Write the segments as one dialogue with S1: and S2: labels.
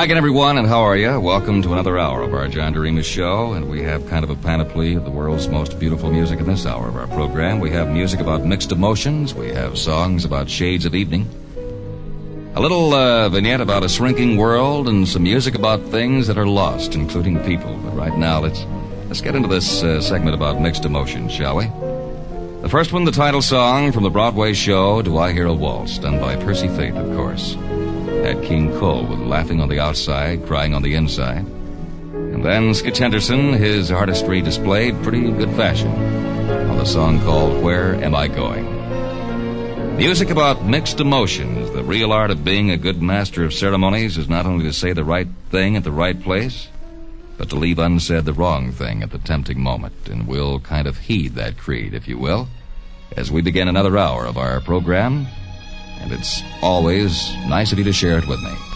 S1: Hi again, everyone, and how are you? Welcome to another hour of our John Doremus show, and we have kind of a panoply of the world's most beautiful music in this hour of our program. We have music about mixed emotions, we have songs about shades of evening, a little uh, vignette about a shrinking world, and some music about things that are lost, including people. But right now, let's let's get into this uh, segment about mixed emotions, shall we? The first one, the title song from the Broadway show "Do I Hear a Waltz," done by Percy Faith, of course King Cole with Laughing on the Outside, Crying on the Inside. And then Skitch Henderson, his artistry displayed pretty good fashion on the song called Where Am I Going? Music about mixed emotions. The real art of being a good master of ceremonies is not only to say the right thing at the right place, but to leave unsaid the wrong thing at the tempting moment. And we'll kind of heed that creed, if you will, as we begin another hour of our program and it's always nice of you to share it with me.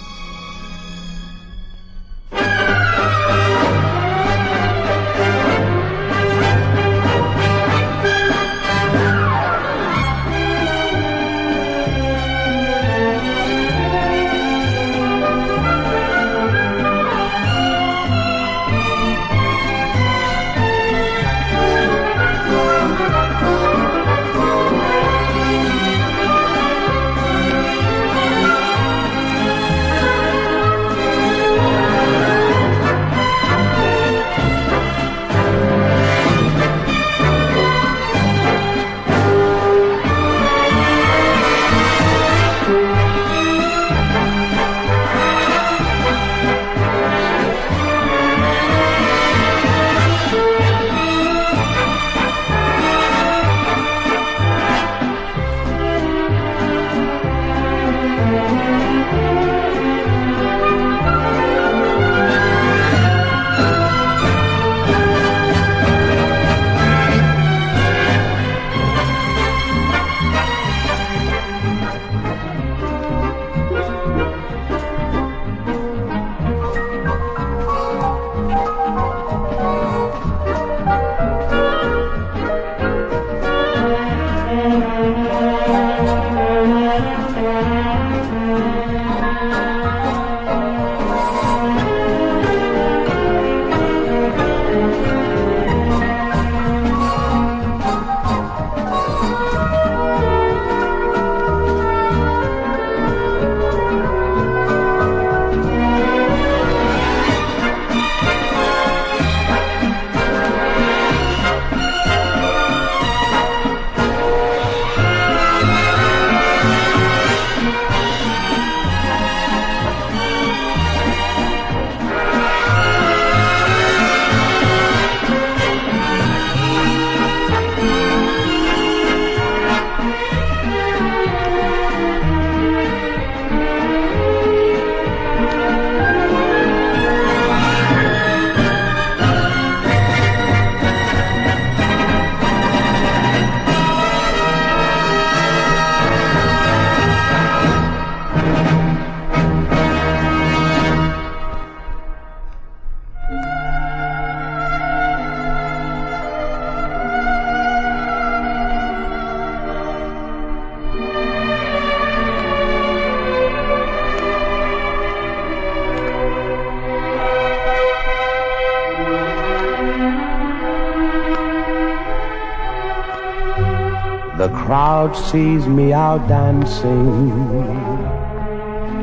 S2: Crowd sees me out dancing,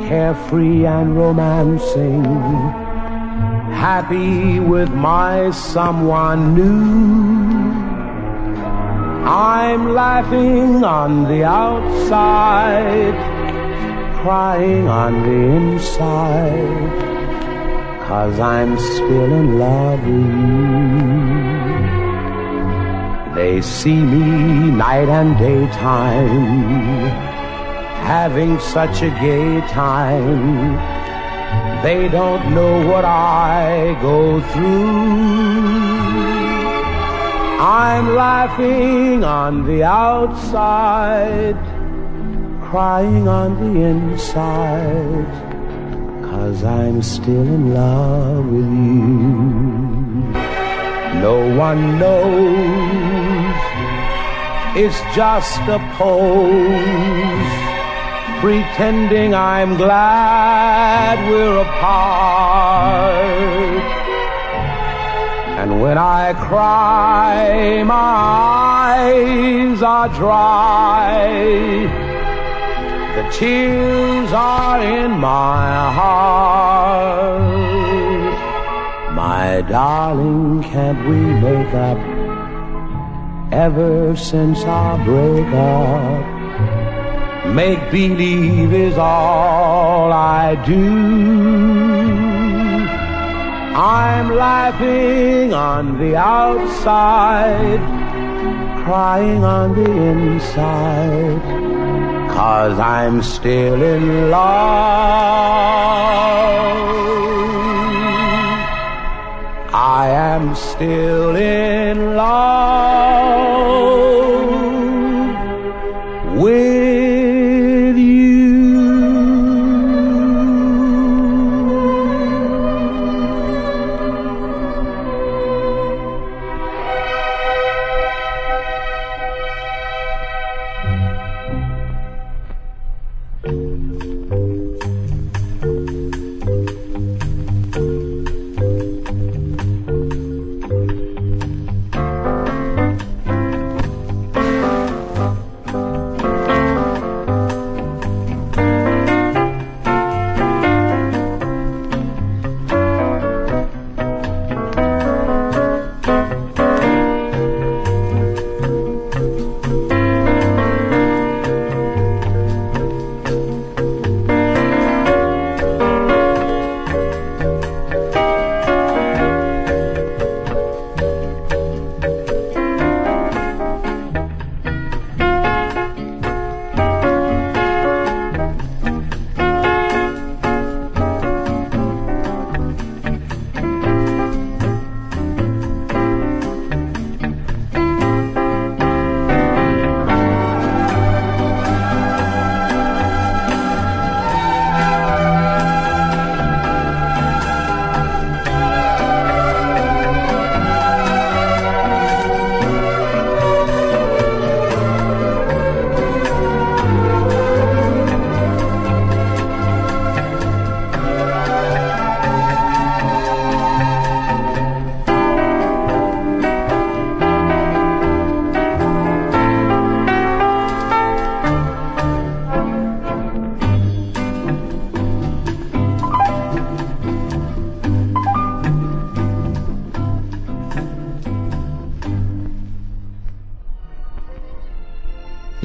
S2: carefree and romancing, happy with my someone new. I'm laughing on the outside, crying on the inside, cause I'm still in love with you. They see me night and daytime, having such a gay time. They don't know what I go through. I'm laughing on the outside, crying on the inside, cause I'm still in love with you. No one knows it's just a pose. pretending I'm glad we're apart. And when I cry, my eyes are dry. The tears are in my heart. My darling, can't we make up? Ever since our breakup, make believe is all I do. I'm laughing on the outside, crying on the inside. Cause I'm still in love. Am still in love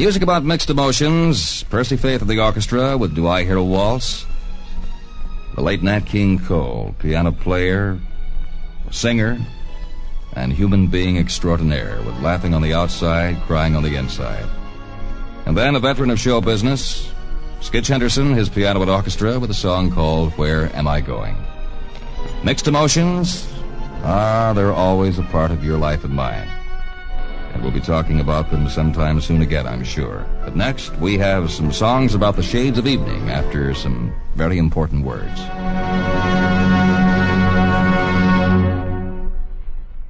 S1: Music about mixed emotions. Percy Faith of the orchestra with Do I Hear a Waltz? The late Nat King Cole, piano player, singer, and human being extraordinaire with laughing on the outside, crying on the inside. And then a veteran of show business, Skitch Henderson, his piano and orchestra with a song called Where Am I Going? Mixed emotions? Ah, they're always a part of your life and mine. And we'll be talking about them sometime soon again, I'm sure. But next, we have some songs about the shades of evening after some very important words.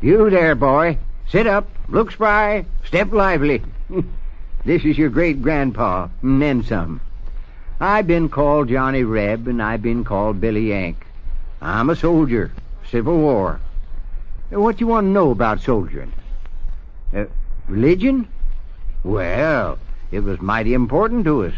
S3: You there, boy. Sit up, look spry, step lively. this is your great grandpa, and then some. I've been called Johnny Reb, and I've been called Billy Yank. I'm a soldier, Civil War. What do you want to know about soldiering? Uh, religion? Well, it was mighty important to us.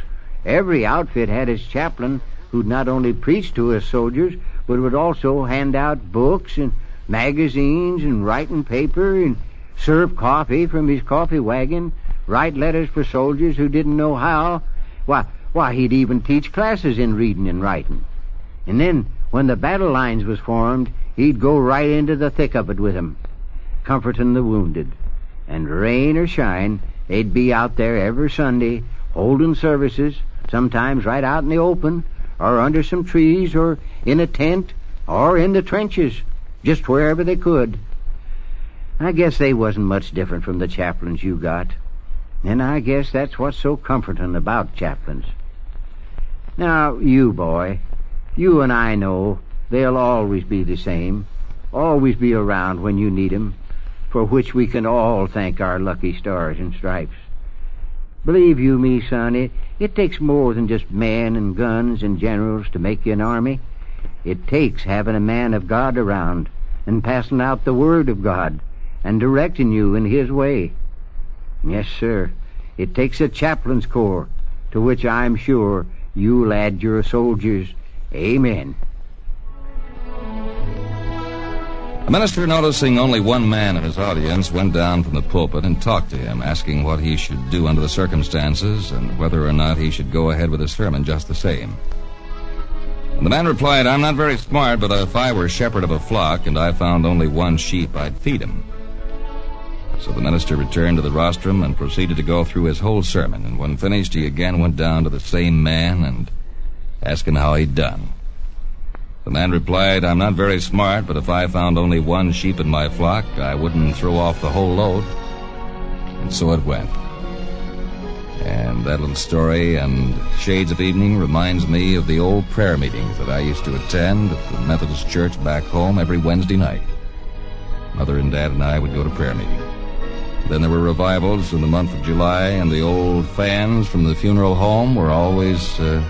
S3: Every outfit had its chaplain who'd not only preach to us soldiers, but would also hand out books and magazines and writing paper and serve coffee from his coffee wagon, write letters for soldiers who didn't know how. Why, why, he'd even teach classes in reading and writing. And then, when the battle lines was formed, he'd go right into the thick of it with 'em, comforting the wounded. And rain or shine, they'd be out there every Sunday, holding services, sometimes right out in the open, or under some trees, or in a tent, or in the trenches, just wherever they could. I guess they wasn't much different from the chaplains you got. And I guess that's what's so comforting about chaplains. Now, you boy, you and I know they'll always be the same, always be around when you need 'em, for which we can all thank our lucky stars and stripes. Believe you me, son, it, It takes more than just men and guns and generals to make you an army. It takes having a man of God around and passing out the word of God and directing you in his way. Yes, sir. It takes a chaplain's corps, to which I'm sure you'll add your soldiers. Amen.
S1: Minister, noticing only one man in his audience, went down from the pulpit and talked to him, asking what he should do under the circumstances and whether or not he should go ahead with his sermon just the same. And the man replied, I'm not very smart, but if I were shepherd of a flock and I found only one sheep, I'd feed him. So the minister returned to the rostrum and proceeded to go through his whole sermon, and when finished, he again went down to the same man and asked him how he'd done. The man replied, I'm not very smart, but if I found only one sheep in my flock, I wouldn't throw off the whole load. And so it went. And that little story and Shades of Evening reminds me of the old prayer meetings that I used to attend at the Methodist Church back home every Wednesday night. Mother and Dad and I would go to prayer meeting. Then there were revivals in the month of July, and the old fans from the funeral home were always uh,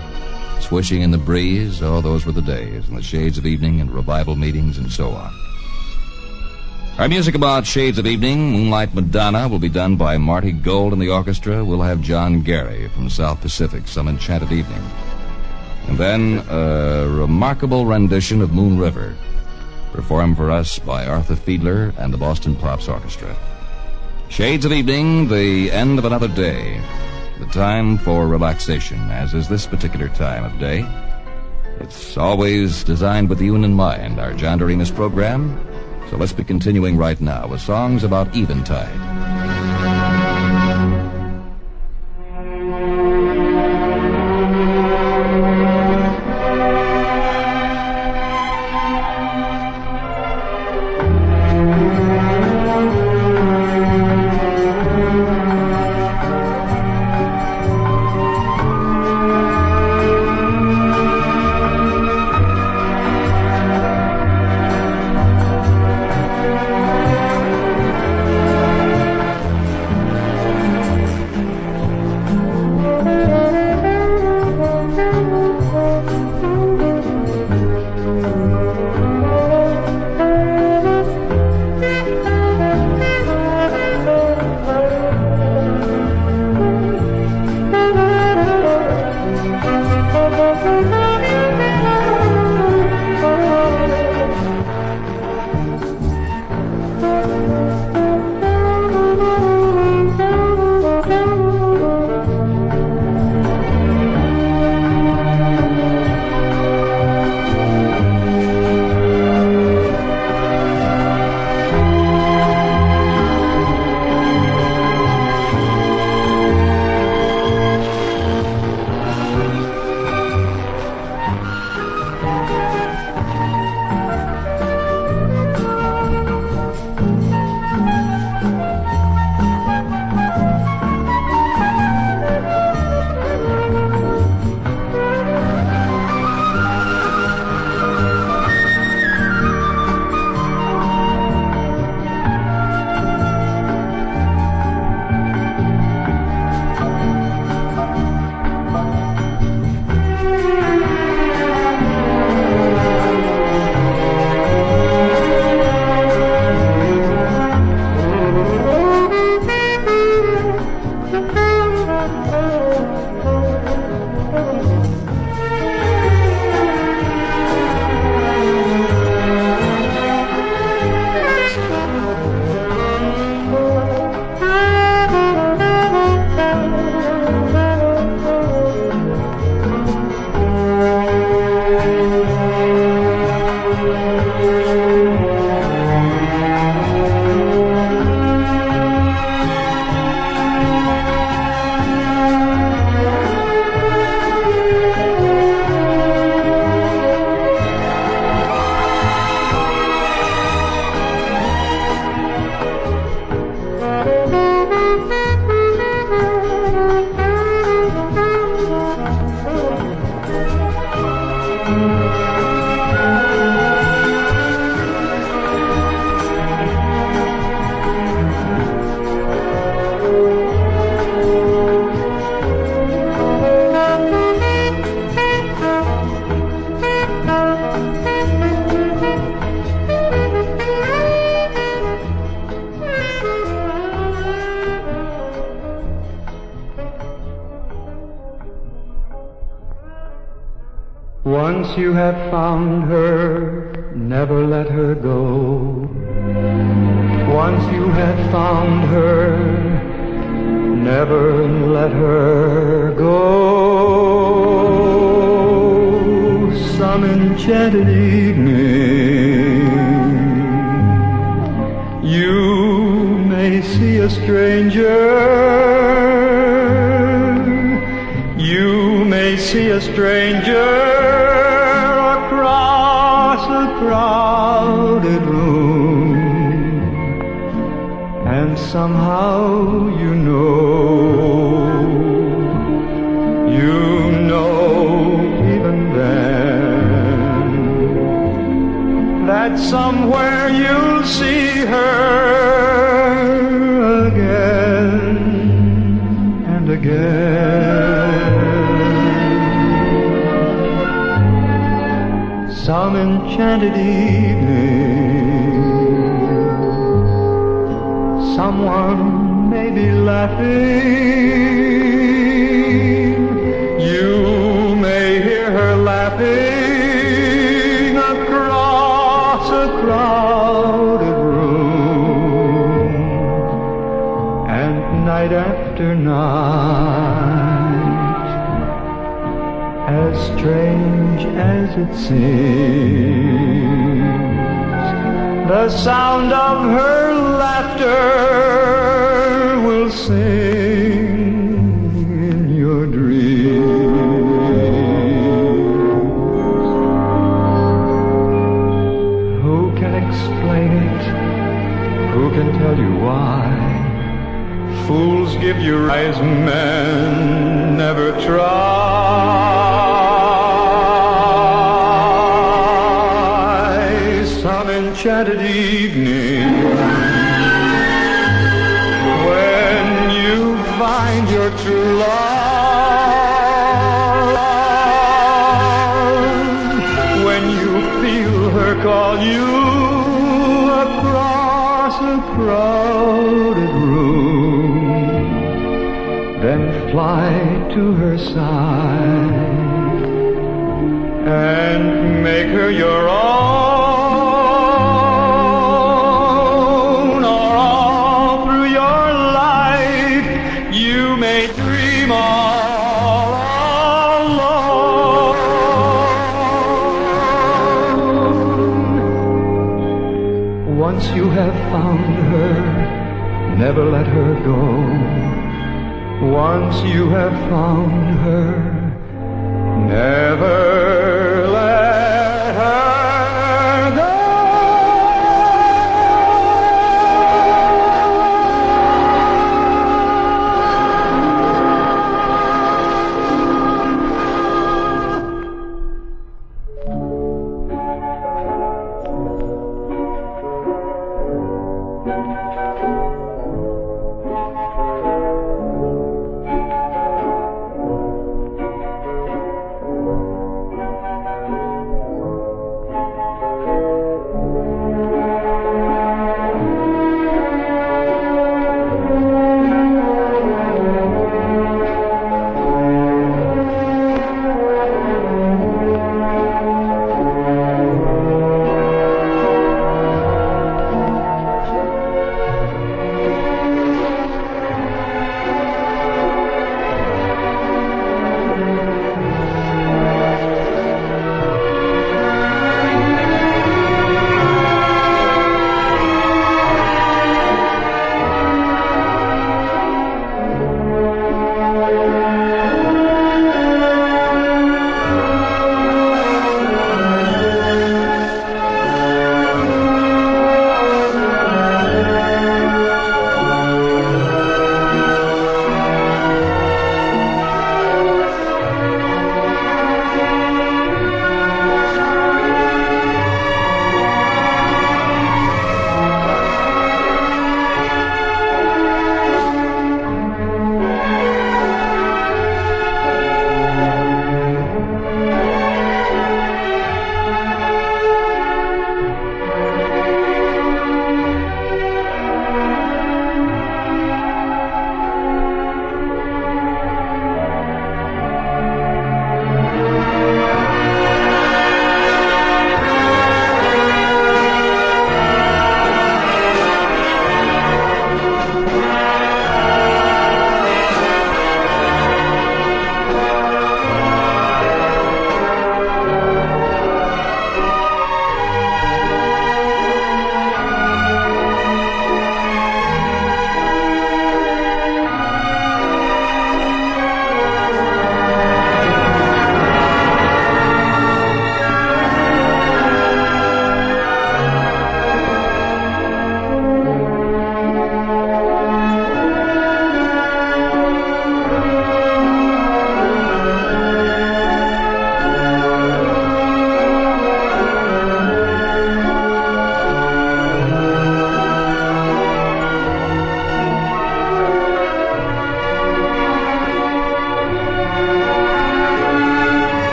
S1: swishing in the breeze. Oh, those were the days, and the shades of evening and revival meetings and so on. Our music about Shades of Evening, Moonlight Madonna, will be done by Marty Gold and the orchestra. We'll have John Gary from South Pacific, Some Enchanted Evening. And then a remarkable rendition of Moon River, performed for us by Arthur Fiedler and the Boston Pops Orchestra. Shades of Evening, the end of another day. The time for relaxation, as is this particular time of day. It's always designed with you in mind, our John Doremus program. So let's be continuing right now with songs about eventide.
S4: Once you have found her, never let her go. Once you have found her, never let her go. Some enchanted evening, you may see a stranger. See a stranger across a crowded room, and somehow you know, you know even then that somewhere you'll see her enchanted evening, someone may be laughing. You may hear her laughing across a crowded room. And night after night, as strange as it seems, the sound of her laughter will sing in your dreams. Who can explain it? Who can tell you why? Fools give you eyes, men never try.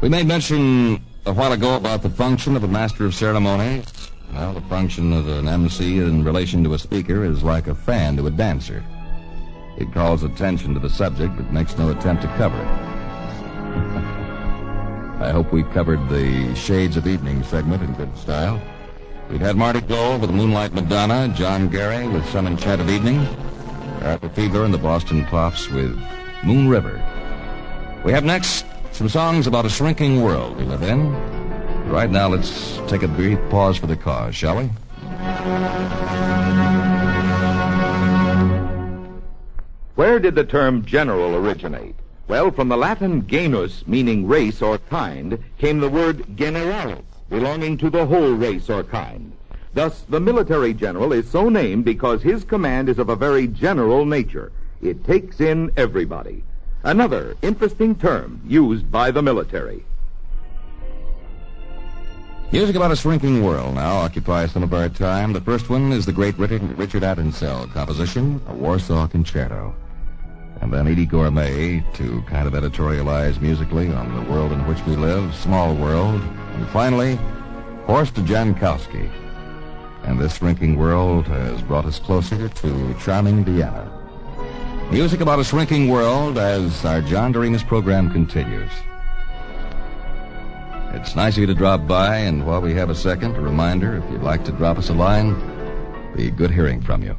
S1: We made mention a while ago about the function of a master of ceremony. Well, the function of an MC in relation to a speaker is like a fan to a dancer. It calls attention to the subject, but makes no attempt to cover it. I hope we covered the Shades of Evening segment in good style. We've had Marty Gold with Moonlight Madonna, John Gary with Some Enchanted Evening, Arthur Fiedler and the Boston Pops with Moon River. We have next some songs about a shrinking world we live in. Right now, let's take a brief pause for the cause, shall we?
S5: Where did the term general originate? Well, from the Latin genus, meaning race or kind, came the word generalis, belonging to the whole race or kind. Thus, the military general is so named because his command is of a very general nature. It takes in everybody. Another interesting term used by the military.
S1: Music about a shrinking world now occupies some of our time. The first one is the great Richard, Richard composition, a Warsaw Concerto. And then Eydie Gormé to kind of editorialize musically on the world in which we live, Small World. And finally, Horst Jankowski. And this shrinking world has brought us closer to charming Vienna. Music about a shrinking world as our John Doremus program continues. It's nice of you to drop by, and while we have a second, a reminder if you'd like to drop us a line, be good hearing from you.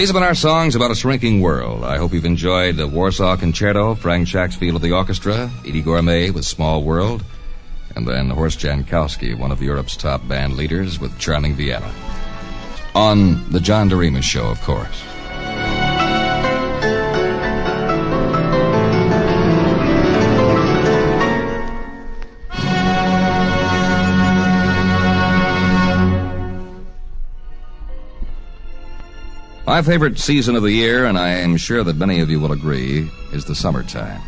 S1: These have been our songs about a shrinking world. I hope you've enjoyed the Warsaw Concerto, Frank Chacksfield of the orchestra, Eydie Gormé with Small World, and then Horst Jankowski, one of Europe's top band leaders, with Charming Vienna. On the John Doremus Show, of course. My favorite season of the year, and I am sure that many of you will agree, is the summertime.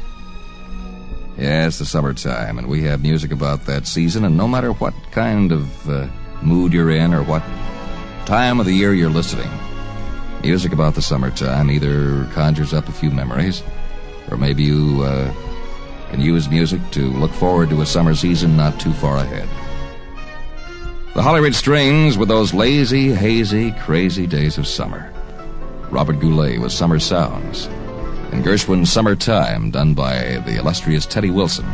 S1: Yes, the summertime, and we have music about that season, and no matter what kind of uh, mood you're in or what time of the year you're listening, music about the summertime either conjures up a few memories Or maybe you uh, can use music to look forward to a summer season not too far ahead. The Hollywood Strings with those lazy, hazy, crazy days of summer. Robert Goulet with Summer Sounds. And Gershwin's Summertime, done by the illustrious Teddy Wilson.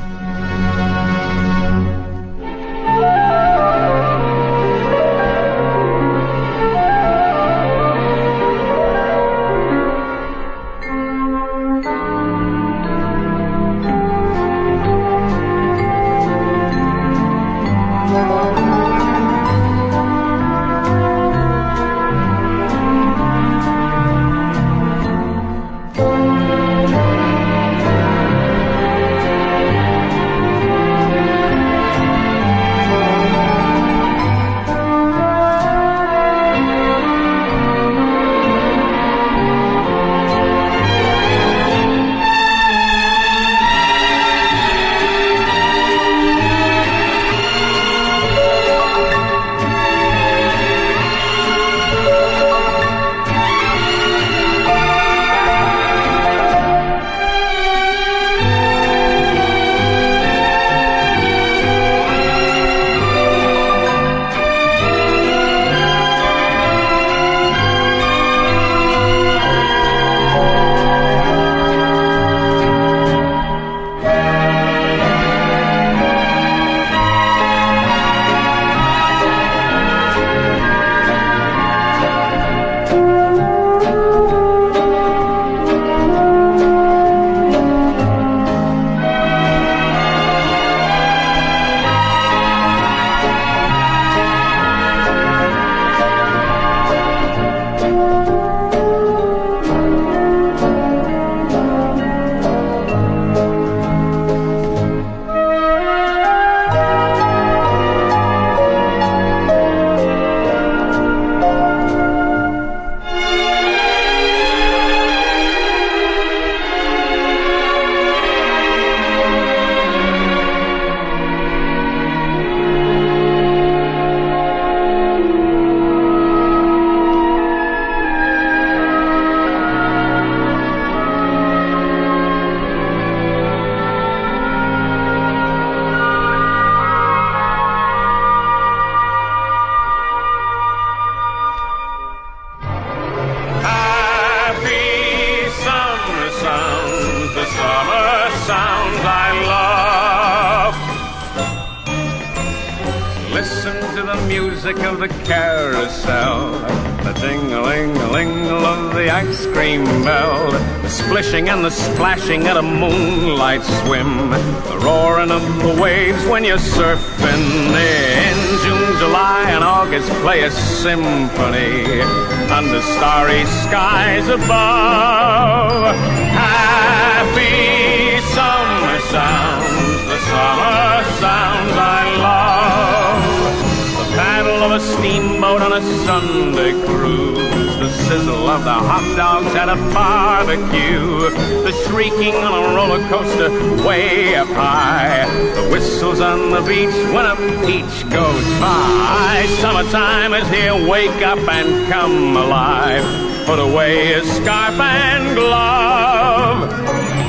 S6: On a Sunday cruise, the sizzle of the hot dogs at a barbecue, the shrieking on a roller coaster way up high, the whistles on the beach when a peach goes by. Summertime is here, wake up and come alive. Put away your scarf and glove.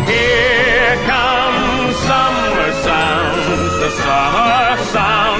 S6: Here comes summer sounds, the summer sounds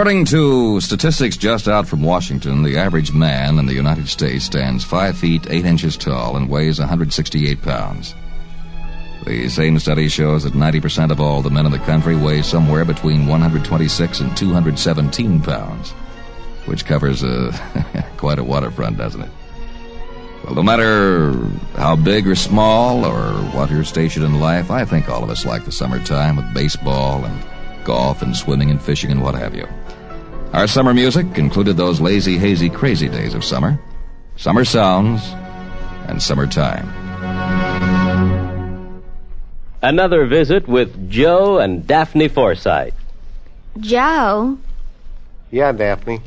S1: According to statistics just out from Washington, the average man in the United States stands 5 feet 8 inches tall and weighs 168 pounds. The same study shows that 90% of all the men in the country weigh somewhere between 126 and 217 pounds, which covers uh, quite a waterfront, doesn't it? Well, no matter how big or small or what your station in life, I think all of us like the summertime with baseball and golf and swimming and fishing and what have you. Our summer music included those lazy, hazy, crazy days of summer, summer sounds, and summertime.
S7: Another visit with Joe and Daphne Forsythe.
S8: Joe,
S9: Yeah, Daphne.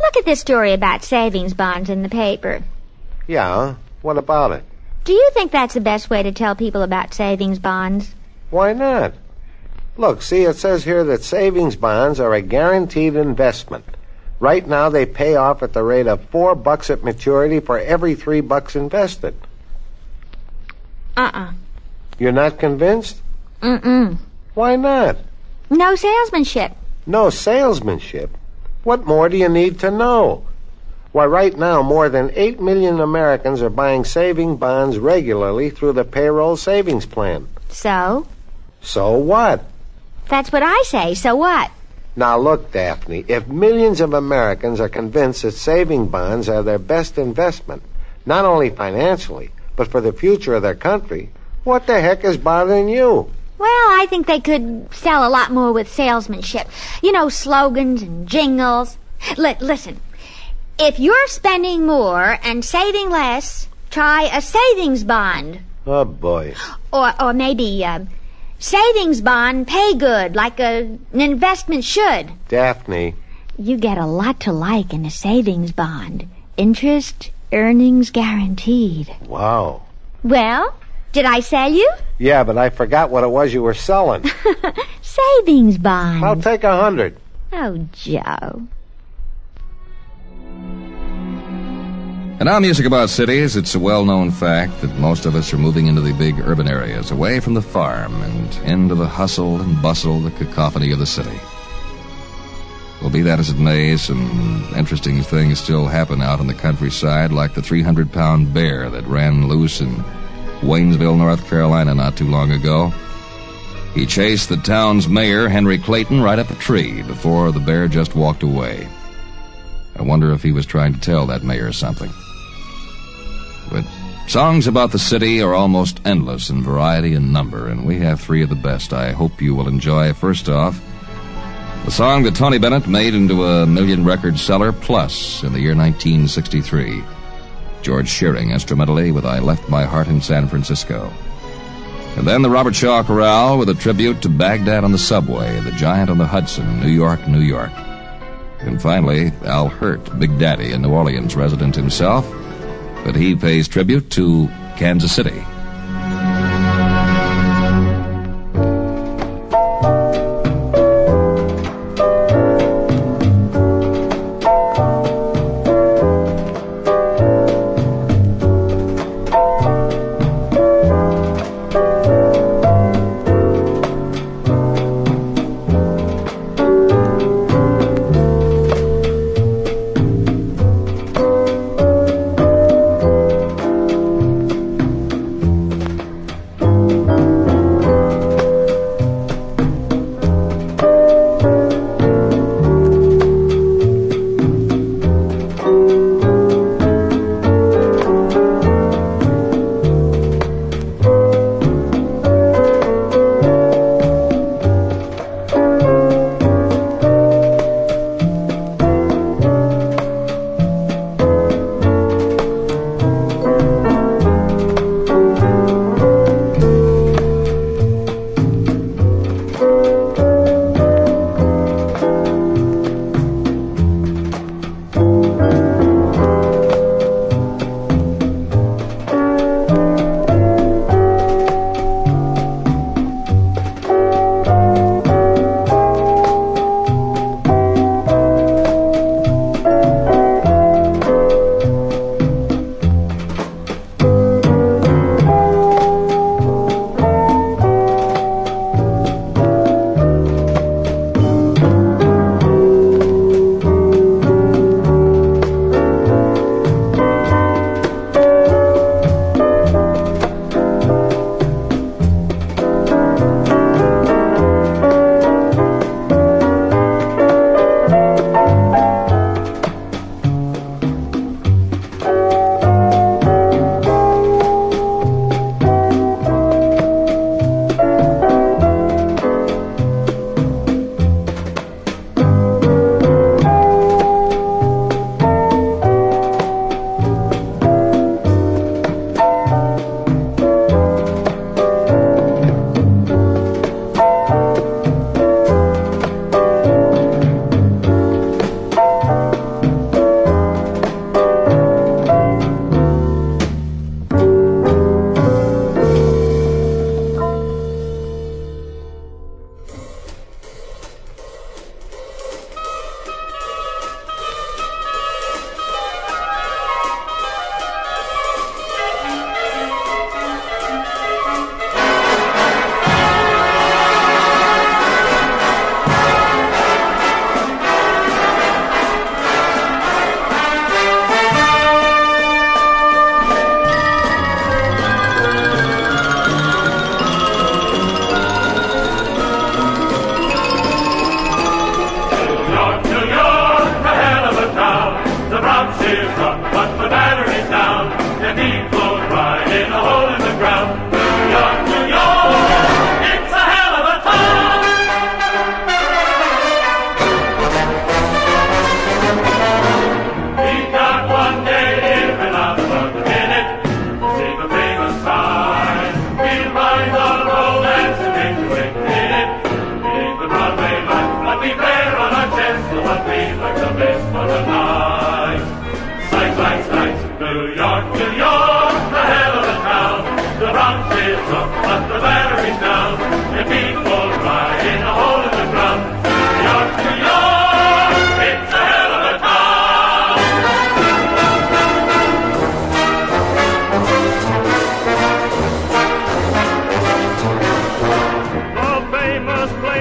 S8: look at this story about savings bonds in the paper.
S9: Yeah, what about it?
S8: Do you think that's the best way to tell people about savings bonds?
S9: Why not? Look, see, it says here that savings bonds are a guaranteed investment. Right now, they pay off at the rate of four bucks at maturity for every three bucks invested.
S8: Uh-uh.
S9: You're not convinced?
S8: Mm-mm.
S9: Why not?
S8: No salesmanship.
S9: No salesmanship. What more do you need to know? Why, right now, more than 8 million Americans are buying saving bonds regularly through the payroll savings plan.
S8: So?
S9: So what?
S8: That's what I say. So what?
S9: Now look, Daphne, if millions of Americans are convinced that saving bonds are their best investment, not only financially, but for the future of their country, what the heck is bothering you?
S8: Well, I think they could sell a lot more with salesmanship. You know, slogans and jingles. Li- listen, if you're spending more and saving less, try a savings bond.
S9: Oh boy.
S8: Or, or maybe, uh, savings bond pay good, like a, an investment should.
S9: Daphne,
S8: You get a lot to like in a savings bond. Interest, earnings guaranteed.
S9: wow.
S8: Well, did I sell you?
S9: Yeah, but I forgot what it was you were selling.
S8: Savings bond.
S9: I'll take a hundred.
S8: Oh, Joe.
S1: And our music about cities. It's a well known fact that most of us are moving into the big urban areas, away from the farm and into the hustle and bustle, the cacophony of the city. Well, be that as it may, some interesting things still happen out in the countryside, like the 300 pound bear that ran loose in Waynesville, North Carolina, not too long ago. He chased the town's mayor, Henry Clayton, right up a tree before the bear just walked away. I wonder if he was trying to tell that mayor something. Songs about the city are almost endless in variety and number, and we have three of the best I hope you will enjoy. First off, the song that Tony Bennett made into a million record seller plus in the year 1963. George Shearing instrumentally with I Left My Heart in San Francisco. And then the Robert Shaw Chorale with a tribute to Baghdad on the subway, the giant on the Hudson, New York, New York. And finally, Al Hirt, Big Daddy, a New Orleans resident himself, but he pays tribute to Kansas City.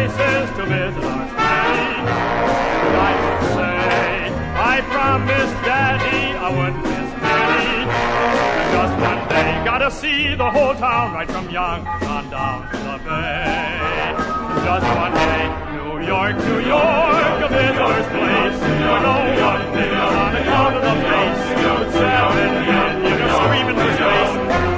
S1: places to visit our state.
S10: And I should say, I promised Daddy I wouldn't miss any. And just one day, gotta see the whole town right from young on down to the bay. Just one day, New York, New York, a visitor's place. Where no one lives on account of the place. Seven men, you can scream into space.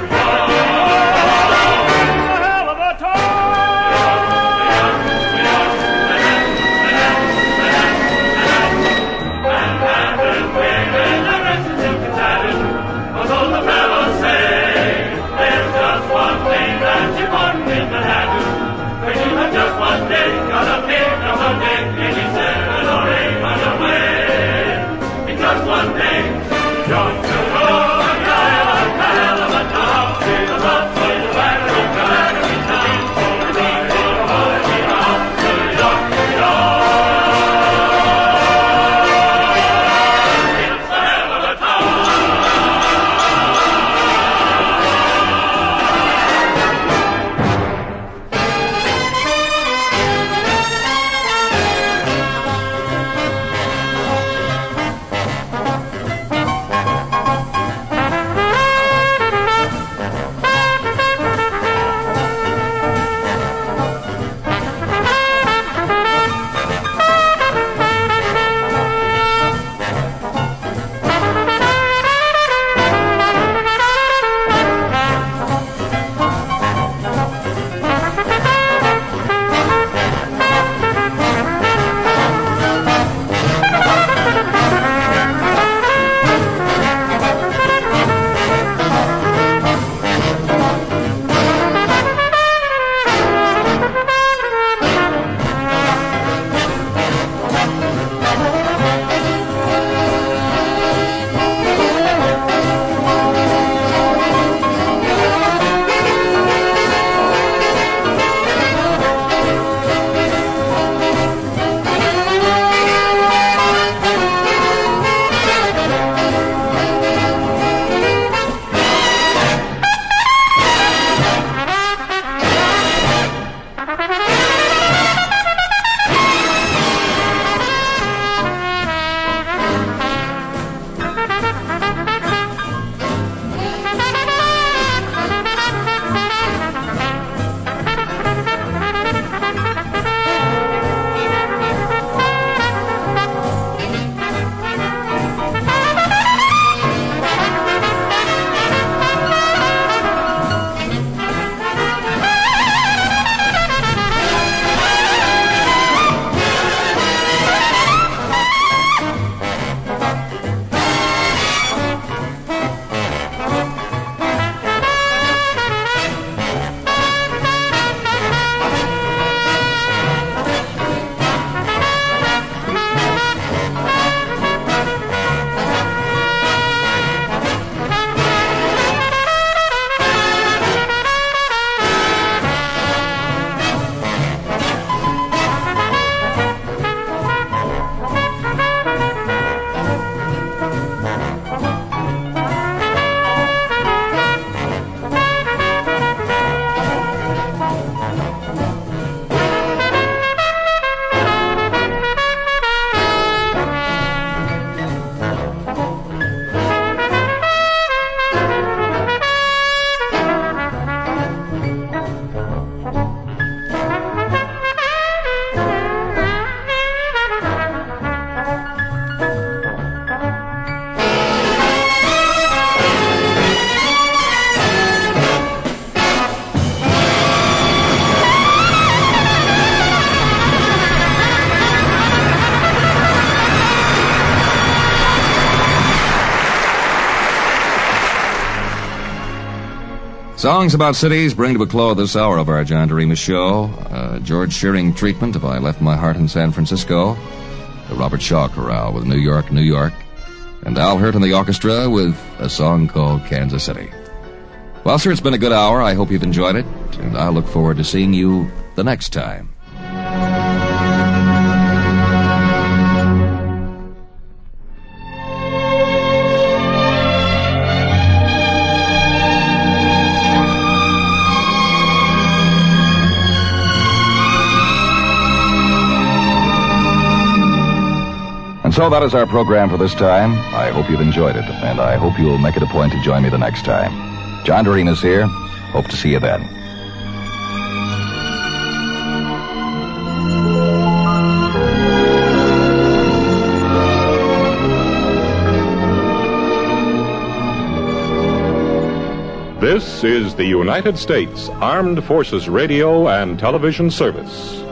S10: one day.
S1: Songs about cities bring to a close this hour of our John Doremus show. Uh, George Shearing treatment of I Left My Heart in San Francisco. The Robert Shaw Chorale with New York, New York. And Al Hirt and the orchestra with a song called Kansas City. Well, sir, it's been a good hour. I hope you've enjoyed it. And I look forward to seeing you the next time. So that is our program for this time. I hope you've enjoyed it, and I hope you'll make it a point to join me the next time. John Doremus here. Hope to see you then.
S11: This is the United States Armed Forces Radio and Television Service.